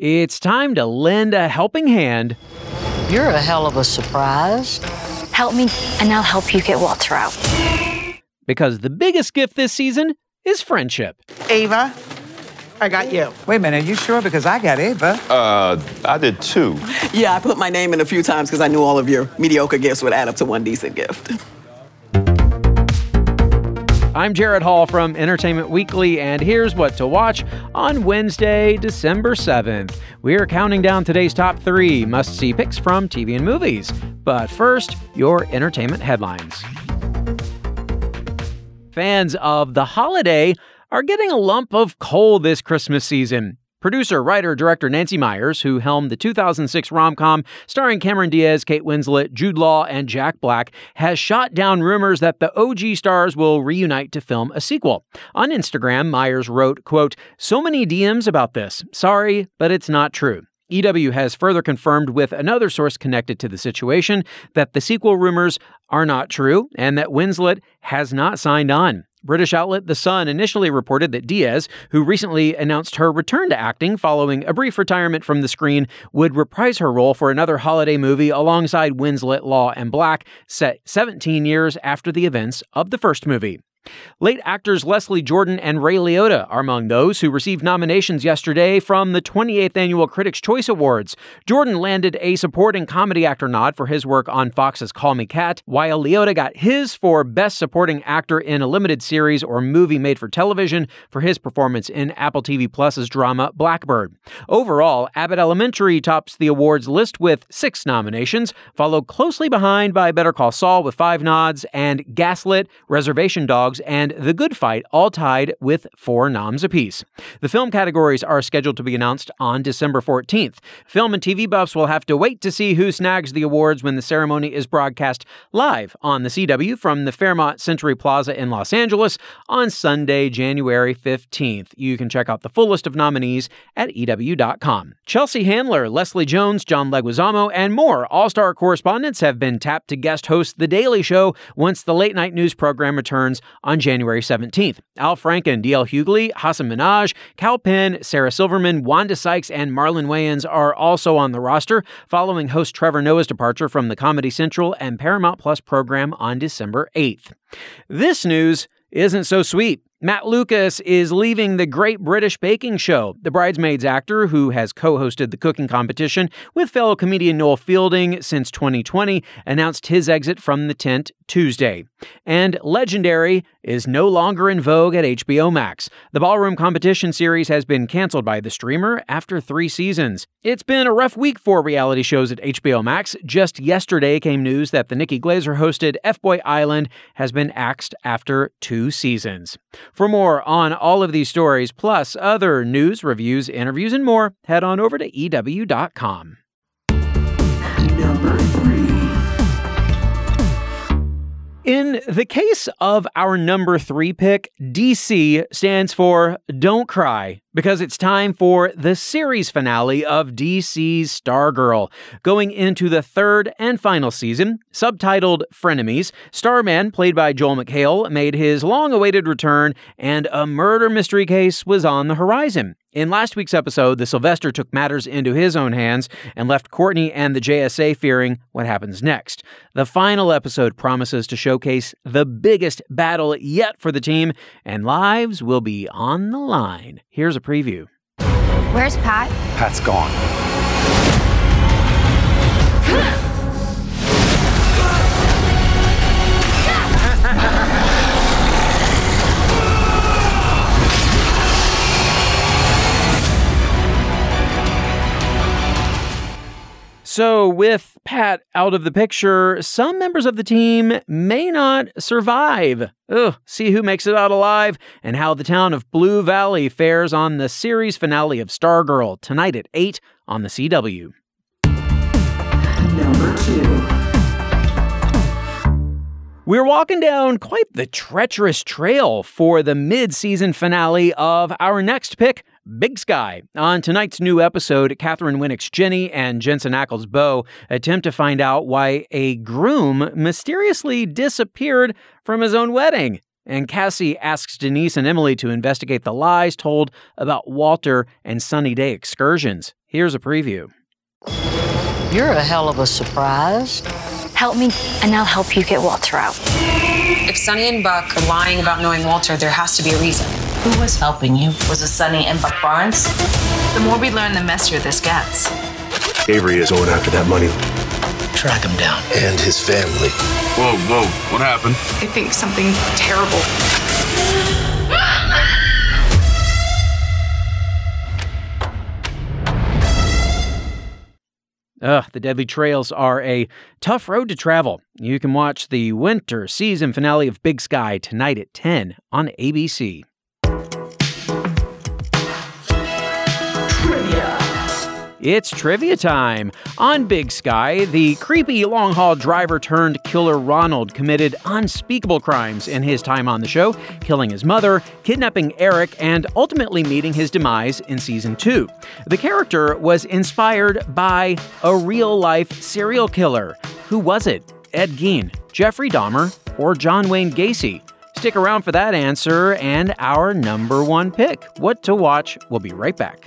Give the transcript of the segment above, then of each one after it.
It's time to lend a helping hand. You're a hell of a surprise. Help me, and I'll help you get Walter out. Because the biggest gift this season is friendship. Ava, I got you. Wait a minute, are you sure? Because I got Ava. Uh, I did too. Yeah, I put my name in a few times because I knew all of your mediocre gifts would add up to one decent gift. I'm Jared Hall from Entertainment Weekly, and here's what to watch on Wednesday, December 7th. We're counting down today's top three must see picks from TV and movies. But first, your entertainment headlines. Fans of The Holiday are getting a lump of coal this Christmas season. Producer, writer, director Nancy Meyers, who helmed the 2006 rom com starring Cameron Diaz, Kate Winslet, Jude Law, and Jack Black, has shot down rumors that the OG stars will reunite to film a sequel. On Instagram, Meyers wrote, quote, So many DMs about this. Sorry, but it's not true. EW has further confirmed with another source connected to the situation that the sequel rumors are not true and that Winslet has not signed on. British outlet The Sun initially reported that Diaz, who recently announced her return to acting following a brief retirement from the screen, would reprise her role for another holiday movie alongside Winslet, Law, and Black, set 17 years after the events of the first movie. Late actors Leslie Jordan and Ray Liotta are among those who received nominations yesterday from the 28th Annual Critics' Choice Awards. Jordan landed a supporting comedy actor nod for his work on Fox's Call Me Kat, while Liotta got his for Best Supporting Actor in a Limited Series or Movie Made for Television for his performance in Apple TV Plus's drama Blackbird. Overall, Abbott Elementary tops the awards list with six nominations, followed closely behind by Better Call Saul with five nods, and Gaslit, Reservation Dogs, Dogs, and The Good Fight, all tied with four noms apiece. The film categories are scheduled to be announced on December 14th. Film and TV buffs will have to wait to see who snags the awards when the ceremony is broadcast live on the CW from the Fairmont Century Plaza in Los Angeles on Sunday, January 15th. You can check out the full list of nominees at EW.com. Chelsea Handler, Leslie Jones, John Leguizamo, and more All Star correspondents have been tapped to guest host The Daily Show once the late night news program returns on January 17th. Al Franken, DL Hughley, Hasan Minhaj, Kal Penn, Sarah Silverman, Wanda Sykes, and Marlon Wayans are also on the roster following host Trevor Noah's departure from the Comedy Central and Paramount Plus program on December 8th. This news isn't so sweet. Matt Lucas is leaving the Great British Baking Show. The Bridesmaids actor, who has co hosted the cooking competition with fellow comedian Noel Fielding since 2020, announced his exit from the tent Tuesday. And Legendary is no longer in vogue at HBO Max. The ballroom competition series has been canceled by the streamer after three seasons. It's been a rough week for reality shows at HBO Max. Just yesterday came news that the Nikki Glazer hosted F Boy Island has been axed after two seasons. For more on all of these stories, plus other news, reviews, interviews, and more, head on over to EW.com. Number three. In the case of our number three pick, DC stands for Don't Cry, because it's time for the series finale of DC's Stargirl. Going into the third and final season, subtitled Frenemies, Starman, played by Joel McHale, made his long awaited return, and a murder mystery case was on the horizon. In last week's episode, the Sylvester took matters into his own hands and left Courtney and the JSA fearing what happens next. The final episode promises to showcase the biggest battle yet for the team, and lives will be on the line. Here's a preview. Where's Pat? Pat's gone. So, with Pat out of the picture, some members of the team may not survive. Ugh, see who makes it out alive and how the town of Blue Valley fares on the series finale of Stargirl tonight at 8 on the CW. Number two. We're walking down quite the treacherous trail for the mid season finale of our next pick, Big Sky. On tonight's new episode, Katheryn Winnick's Jenny and Jensen Ackles' Bo attempt to find out why a groom mysteriously disappeared from his own wedding. And Cassie asks Denise and Emily to investigate the lies told about Walter and Sunny Day excursions. Here's a preview. You're a hell of a surprise. Help me, and I'll help you get Walter out. If Sunny and Buck are lying about knowing Walter, there has to be a reason. Who was helping you? Was it Sunny and Buck Barnes? The more we learn, the messier this gets. Avery is going after that money. Track him down. And his family. Whoa, whoa, what happened? I think something terrible. Ugh, the Deadly Trails are a tough road to travel. You can watch the winter season finale of Big Sky tonight at 10 on ABC. It's trivia time. On Big Sky, the creepy long haul driver turned killer Ronald committed unspeakable crimes in his time on the show, killing his mother, kidnapping Eric, and ultimately meeting his demise in season two. The character was inspired by a real life serial killer. Who was it? Ed Gein, Jeffrey Dahmer, or John Wayne Gacy? Stick around for that answer and our number one pick. What to watch? We'll be right back.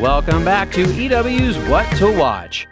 Welcome back to EW's What to Watch.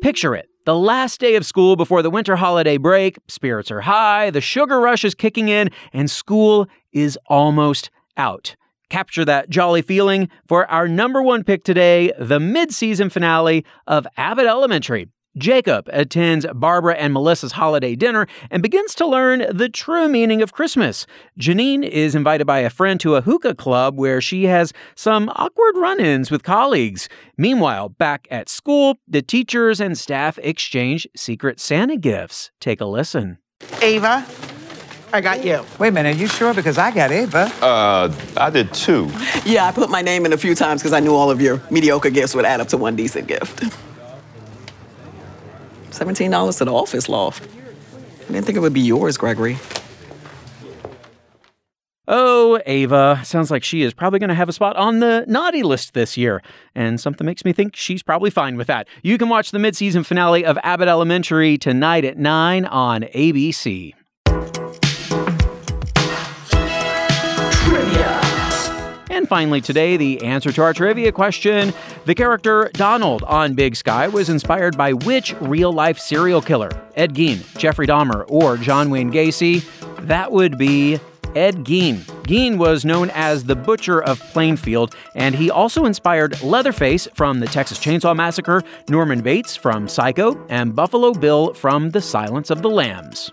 Picture it. The last day of school before the winter holiday break, spirits are high, the sugar rush is kicking in, and school is almost out. Capture that jolly feeling for our number one pick today, the mid season finale of Abbott Elementary. Jacob attends Barbara and Melissa's holiday dinner and begins to learn the true meaning of Christmas. Janine is invited by a friend to a hookah club where she has some awkward run ins with colleagues. Meanwhile, back at school, the teachers and staff exchange secret Santa gifts. Take a listen. Ava, I got you. Wait a minute, are you sure? Because I got Ava. Uh, I did too. Yeah, I put my name in a few times because I knew all of your mediocre gifts would add up to one decent gift. $17 to the office loft. I didn't think it would be yours, Gregory. Oh, Ava. Sounds like she is probably going to have a spot on the naughty list this year. And something makes me think she's probably fine with that. You can watch the mid season finale of Abbott Elementary tonight at 9 on ABC. And finally, today, the answer to our trivia question. The character Donald on Big Sky was inspired by which real life serial killer? Ed Gein, Jeffrey Dahmer, or John Wayne Gacy? That would be Ed Gein. Gein was known as the Butcher of Plainfield, and he also inspired Leatherface from the Texas Chainsaw Massacre, Norman Bates from Psycho, and Buffalo Bill from The Silence of the Lambs.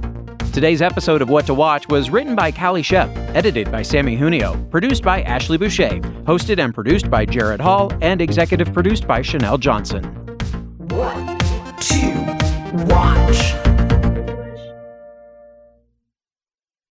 Today's episode of What to Watch was written by Callie Shep, edited by Sammy Junio, produced by Ashley Boucher, hosted and produced by Jared Hall, and executive produced by Chanel Johnson. What to watch?